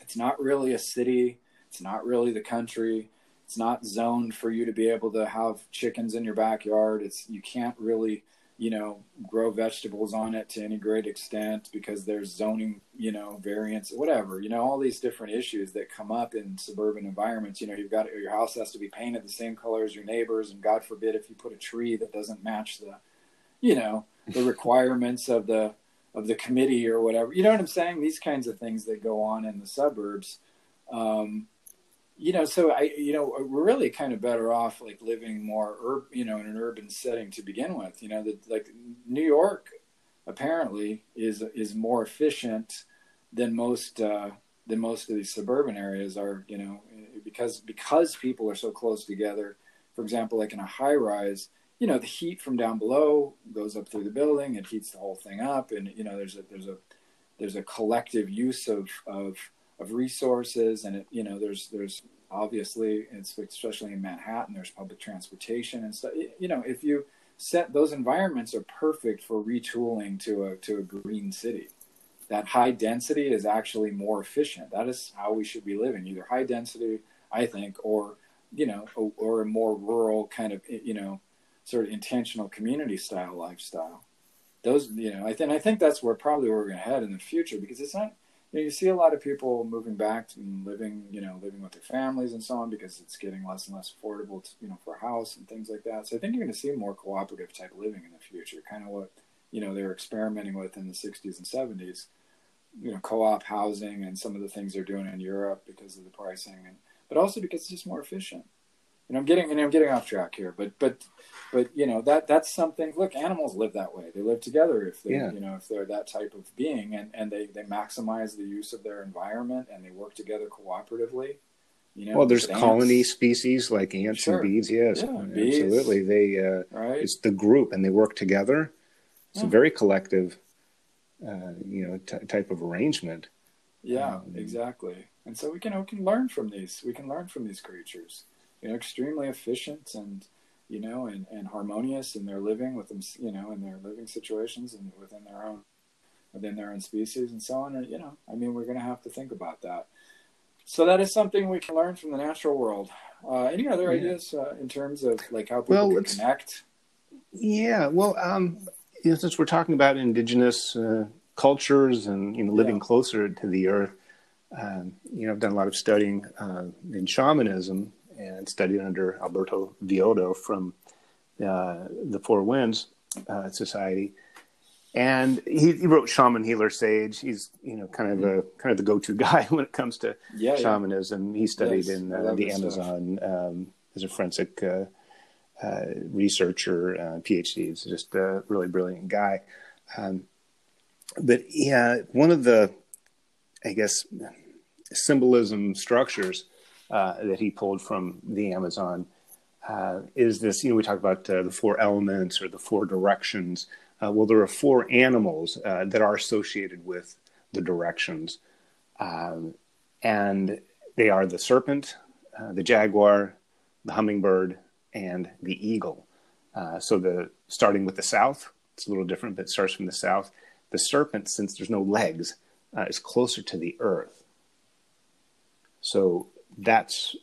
It's not really a city. It's not really the country. It's not zoned for you to be able to have chickens in your backyard. It's you can't really you know, grow vegetables on it to any great extent because there's zoning, you know, variants, whatever, you know, all these different issues that come up in suburban environments. You know, you've got your house has to be painted the same color as your neighbors, and God forbid if you put a tree that doesn't match the, you know, the requirements of the of the committee or whatever. You know what I'm saying? These kinds of things that go on in the suburbs. Um, you know, so I, you know, we're really kind of better off like living more, ur- you know, in an urban setting to begin with. You know, that like New York apparently is is more efficient than most uh, than most of these suburban areas are. You know, because because people are so close together. For example, like in a high rise, you know, the heat from down below goes up through the building. It heats the whole thing up, and you know, there's a there's a there's a collective use of of of resources and it, you know there's there's obviously especially in Manhattan there's public transportation and stuff. You know if you set those environments are perfect for retooling to a to a green city. That high density is actually more efficient. That is how we should be living either high density i think or you know or, or a more rural kind of you know sort of intentional community style lifestyle. Those you know i think i think that's where probably where we're going to head in the future because it's not you, know, you see a lot of people moving back and living, you know, living with their families and so on because it's getting less and less affordable, to, you know, for a house and things like that. So I think you're going to see more cooperative type living in the future, kind of what you know they were experimenting with in the 60s and 70s. You know, co-op housing and some of the things they're doing in Europe because of the pricing, and but also because it's just more efficient and I'm getting and I'm getting off track here, but but but you know that that's something. Look, animals live that way. They live together if they yeah. you know if they're that type of being, and and they they maximize the use of their environment and they work together cooperatively. You know, well, there's colony ants. species like ants sure. and bees. Yes, yeah, absolutely. Bees. They uh, right. it's the group and they work together. It's yeah. a very collective, uh, you know, t- type of arrangement. Yeah, um, exactly. And so we can we can learn from these. We can learn from these creatures you know, extremely efficient and you know and, and harmonious in their living with them you know in their living situations and within their own within their own species and so on and you know i mean we're going to have to think about that so that is something we can learn from the natural world uh, any other yeah. ideas uh, in terms of like how people well, can connect yeah well um you know, since we're talking about indigenous uh, cultures and you know living yeah. closer to the earth um, you know i've done a lot of studying uh, in shamanism and studied under Alberto Villoldo from uh, the Four Winds uh, Society. And he, he, wrote Shaman Healer Sage. He's you know kind of a kind of the go-to (laughs) guy when it comes to yeah, shamanism. Yeah. He studied yes, in uh, the Amazon um, as a forensic uh, uh, researcher, uh, PhD. He's just a really brilliant guy. Um, but yeah, one of the I guess symbolism structures uh, that he pulled from the Amazon uh, is this. You know, we talk about uh, the four elements or the four directions. Uh, well, there are four animals uh, that are associated with the directions, um, and they are the serpent, the jaguar, the hummingbird, and the eagle. so, the starting with the south, it's a little different, but it starts from the south. The serpent, since there's no legs, is closer to the earth. So that's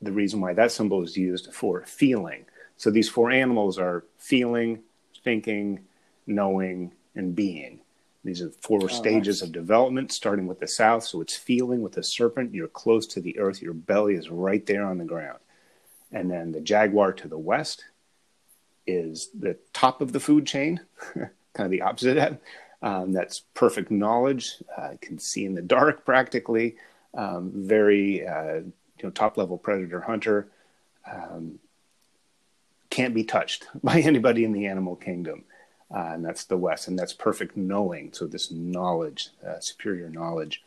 the reason why that symbol is used for feeling. So these four animals are feeling, thinking, knowing, and being. These are four Oh, stages nice. of development, starting with the south. So it's feeling with the serpent. You're close to the earth. Your belly is right there on the ground. And then the jaguar to the west is the top of the food chain, (laughs) kind of the opposite end. Um, that's perfect knowledge. Uh, can see in the dark practically. Um, very uh, you know top level predator hunter. Um, can't be touched (laughs) by anybody in the animal kingdom. Uh, and that's the West, and that's perfect knowing. So this knowledge, uh, superior knowledge.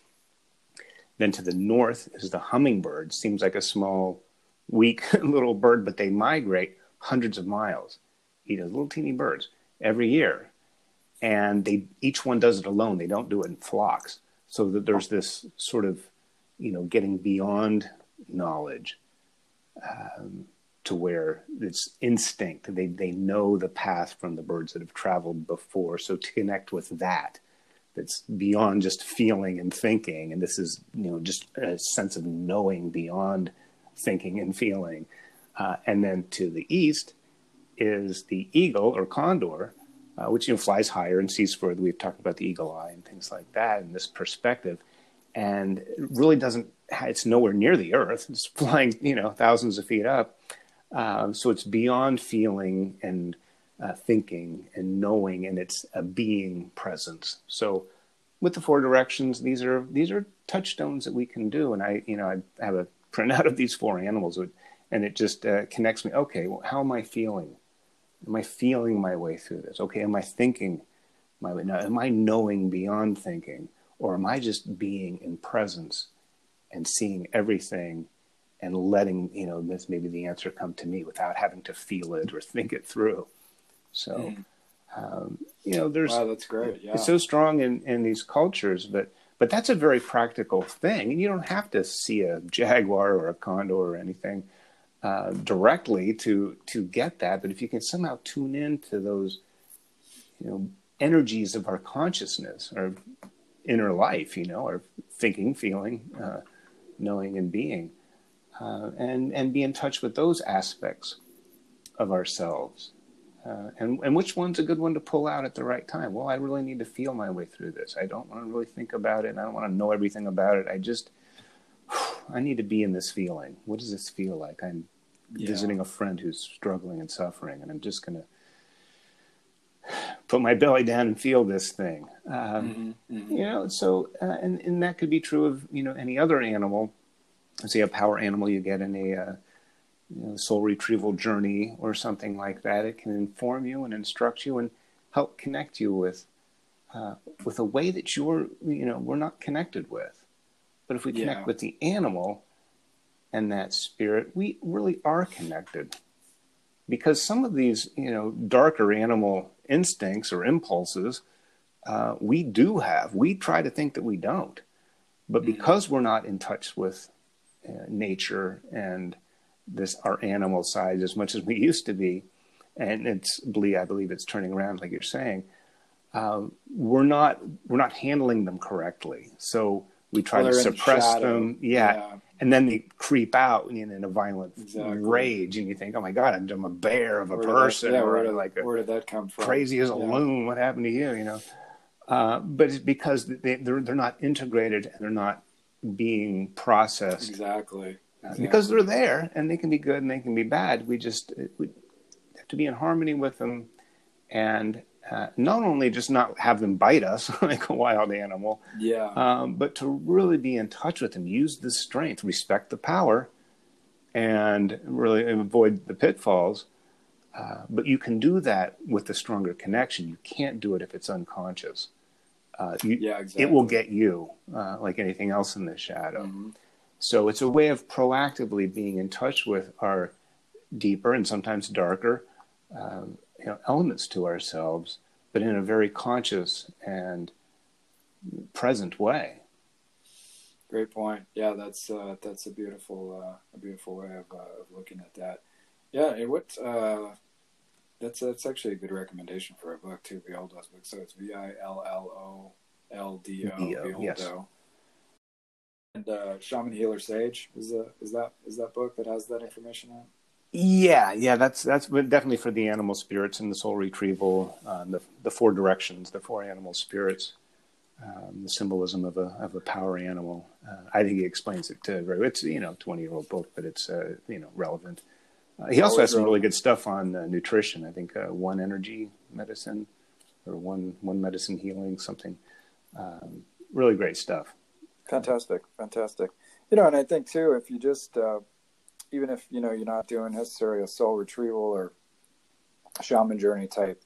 Then to the north is the hummingbird. Seems like a small, weak (laughs) little bird, but they migrate hundreds of miles. Eat as little teeny birds every year, and they each one does it alone. They don't do it in flocks. So that there's this sort of, you know, getting beyond knowledge um, to where it's instinct. They they know the path from the birds that have traveled before. So to connect with that, that's beyond just feeling and thinking. And this is you know just a sense of knowing beyond thinking and feeling. Uh, and then to the east is the eagle or condor, uh, which you know flies higher and sees further. We've talked about the eagle eye and things like that and this perspective, and it really doesn't. It's nowhere near the earth. It's flying, you know, thousands of feet up. Um, so it's beyond feeling and uh, thinking and knowing, and it's a being presence. So with the four directions, these are these are touchstones that we can do. And I, you know, I have a printout of these four animals, and it just uh, connects me. Okay, well, how am I feeling? Am I feeling my way through this? Okay, am I thinking my way? Now, am I knowing beyond thinking, or am I just being in presence and seeing everything? and letting you know this maybe the answer come to me without having to feel it or think it through so Mm. um, you know there's Wow, that's great. Yeah. it's so strong in in these cultures but but that's a very practical thing and you don't have to see a jaguar or a condor or anything uh, directly to to get that but if you can somehow tune in to those you know energies of our consciousness our inner life you know or thinking feeling uh, knowing and being uh, and and be in touch with those aspects of ourselves. Uh, and and which one's a good one to pull out at the right time? Well, I really need to feel my way through this. I don't want to really think about it. And I don't want to know everything about it. I just (sighs) I need to be in this feeling. What does this feel like? I'm Yeah. visiting a friend who's struggling and suffering, and I'm just gonna put my belly down and feel this thing. Um, Mhm, mhm. you know so uh, and, and that could be true of you know any other animal say a power animal you get in a uh, you know, soul retrieval journey or something like that it can inform you and instruct you and help connect you with uh, with a way that you're you know we're not connected with but if we connect Yeah. with the animal and that spirit we really are connected because some of these you know darker animal instincts or impulses uh, we do have. We try to think that we don't, but Mhm. because we're not in touch with uh, nature and this our animal side as much as we (laughs) used to be, and it's believe I believe it's turning around like you're saying. Um, we're not we're not handling them correctly, so we try Well, to suppress shadow. them. Yeah. Yeah. And then they creep out in, in a violent Exactly. rage, and you think, "Oh my God, I'm, a bear of a Where person, That, yeah, or where did, like a where did that come from? crazy as a Yeah. loon. What happened to you? You know, uh, but it's because they, they're they're not integrated and they're not being processed Exactly. uh, exactly. because they're there and they can be good and they can be bad. We just uh, we have to be in harmony with them, and uh, not only just not have them bite us (laughs) like a wild animal, Yeah. um, but to really be in touch with them, use the strength, respect the power, and really avoid the pitfalls. Uh, but you can do that with the stronger connection. You can't do it if it's unconscious. Uh, you, yeah. Exactly. It will get you, uh, like anything else in the shadow. Mhm. So it's a way of proactively being in touch with our deeper and sometimes darker um, you know, elements to ourselves, but in a very conscious and present way. Great point. Yeah, that's uh, that's a beautiful uh, a beautiful way of, uh, of looking at that. Yeah, it what uh, that's that's actually a good recommendation for a book too, Villoldo's book. So it's V I L L O L D O D-O, Villoldo. yes. And uh, Shaman Healer Sage is the is that is that book that has that information in it? Yeah, yeah, that's that's definitely for the animal spirits and the soul retrieval, uh, the the four directions, the four animal spirits, um, the symbolism of a of a power animal. Uh, I think he explains it to very. It's you know twenty year old book, but it's uh, you know relevant. Uh, he also has some really good stuff on uh, nutrition. I think uh, one energy medicine or one one medicine healing something. Um, really great stuff. Fantastic, fantastic. You know, and I think too, if you just even if you know you're not doing necessarily a soul retrieval or shaman journey type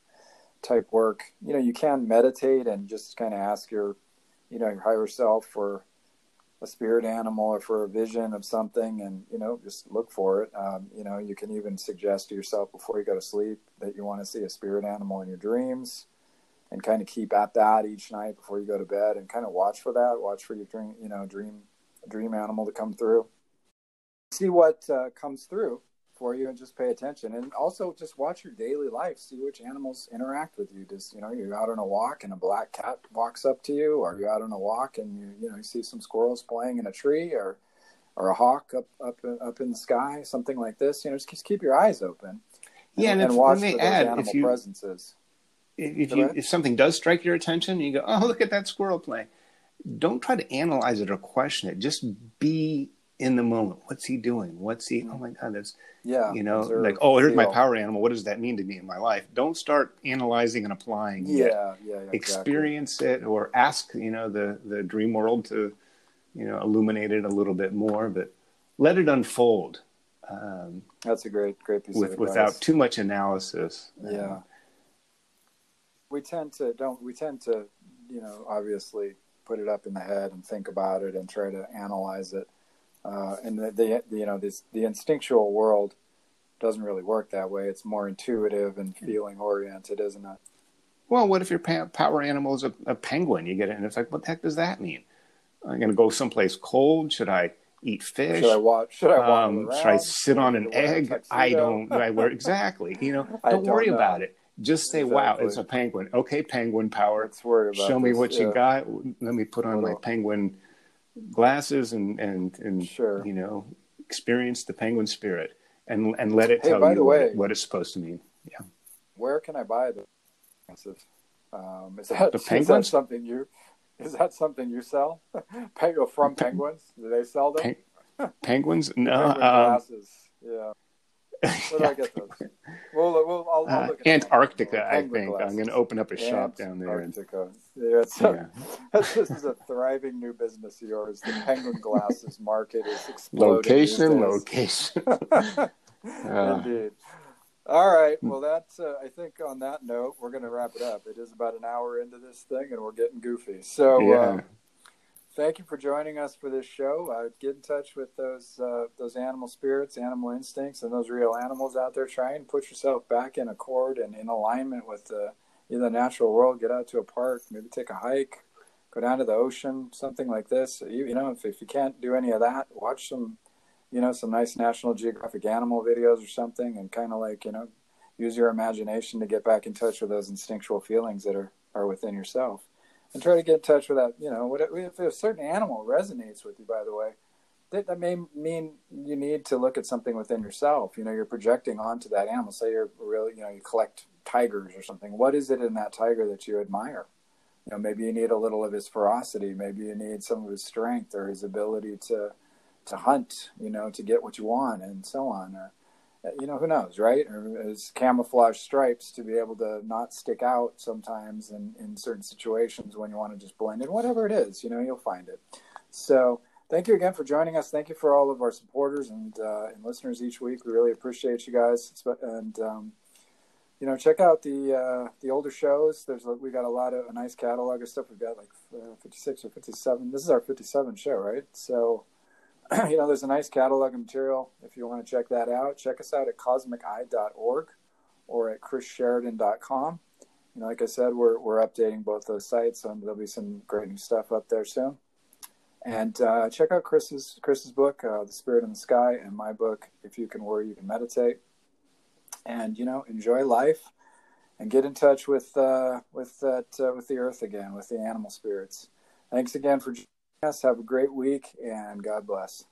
type work, you know, you can meditate and just kind of ask your, you know, your higher self for a spirit animal or for a vision of something and you know just look for it. Um, you know you can even suggest to yourself before you go to sleep that you want to see a spirit animal in your dreams and kind of keep at that each night before you go to bed and kind of watch for that watch for your dream you know dream dream animal to come through see what uh, comes through for you and just pay attention. And also just watch your daily life. See which animals interact with you. Just you know you're out on a walk and a black cat walks up to you or you're out on a walk and you you know you see some squirrels playing in a tree or or a hawk up up up in the sky something like this. You know just, just keep your eyes open yeah and, and, if, watch for add, those if animal you, presences. If you if something does strike your attention you go oh look at that squirrel playing don't try to analyze it or question it. Just be in the moment. What's he doing? What's he? Oh my God, that's yeah. You know, like oh, here's my power animal. What does that mean to me in my life? Don't start analyzing and applying. Yeah, yeah, yeah. exactly. Experience it or ask you know the the dream world to you know illuminate it a little bit more, but let it unfold. Um, That's a great, great piece with, of advice. without too much analysis. Yeah. Uh, we tend to don't we tend to you know obviously put it up in the head and think about it and try to analyze it uh, and the, the you know this the instinctual world doesn't really work that way it's more intuitive and feeling oriented isn't it well, what if your power animal is a, a penguin? You get it, and it's like, what the heck does that mean? I'm going to go someplace cold. Should I eat fish? should i watch should i walk um, should I sit on an Should I wear a egg? I don't. I wear (laughs) exactly. You know, don't, don't worry know. about it. Just say, "Wow, it's a penguin." Okay, penguin power. let's worry about Show me this, what you got. Let me put on my penguin glasses and and and Sure. you know experience the penguin spirit and and let it Hey, tell you way- what it's supposed to mean. Yeah. where can i buy the glasses? um, is that The (laughs) is that something you is that something you sell (laughs) Penguin from penguins do they sell them Pen- (laughs) penguins? No. penguin Um, glasses yeah Where do I get those? We'll, we'll, I'll, I'll uh, look Antarctica. I think. I'm going to open up a shop down there. Antarctica. Yeah, yeah. (laughs) this is a thriving new business of yours. The penguin glasses (laughs) market is exploding. Location, location. (laughs) Uh, Indeed. All right. Well, that's. Uh, I think on that note, we're going to wrap it up. It is about an hour into this thing, and we're getting goofy. So, yeah. Thank you for joining us for this show. Uh, get in touch with those uh, those animal spirits, animal instincts, and those real animals out there. Try and put yourself back in accord and in alignment with the the natural world. Get out to a park, maybe take a hike, go down to the ocean, something like this. You, you know, if, if you can't do any of that, watch some, you know, some nice National Geographic animal videos or something, and kind of like you know, use your imagination to get back in touch with those instinctual feelings that are are within yourself and try to get in touch with that. You know, if a certain animal resonates with you? By the way, that, that may mean you need to look at something within yourself. You know, you're projecting onto that animal. Say you're really, you know, you collect tigers or something. What is it in that tiger that you admire? You know, maybe you need a little of his ferocity. Maybe you need some of his strength or his ability to to hunt. You know, to get what you want and so on. Or you know, who knows, right? Or his camouflage stripes to be able to not stick out sometimes in, in certain situations when you want to just blend in. Whatever it is, you know, you'll find it. So thank you again for joining us. Thank you for all of our supporters and uh, and listeners each week. We really appreciate you guys. And um, you know, check out the uh, the older shows. There's we got a lot of a nice catalog of stuff. We've got like uh, 56 or 57. This is our 57 show, right? So (clears throat) you know, there's a nice catalog of material if you want to check that out. Check us out at cosmiceye.org or at chrissheridan.com. You know, like I said, we're, we're updating both those sites, and there'll be some great new stuff up there soon. And uh, check out Chris's Chris's book, uh, "The Spirit in the Sky," and my book, "If You Can Worry, You Can Meditate." And you know, enjoy life, and get in touch with uh, with that uh, with the earth again, with the animal spirits. Thanks again for. Have a great week, and God bless.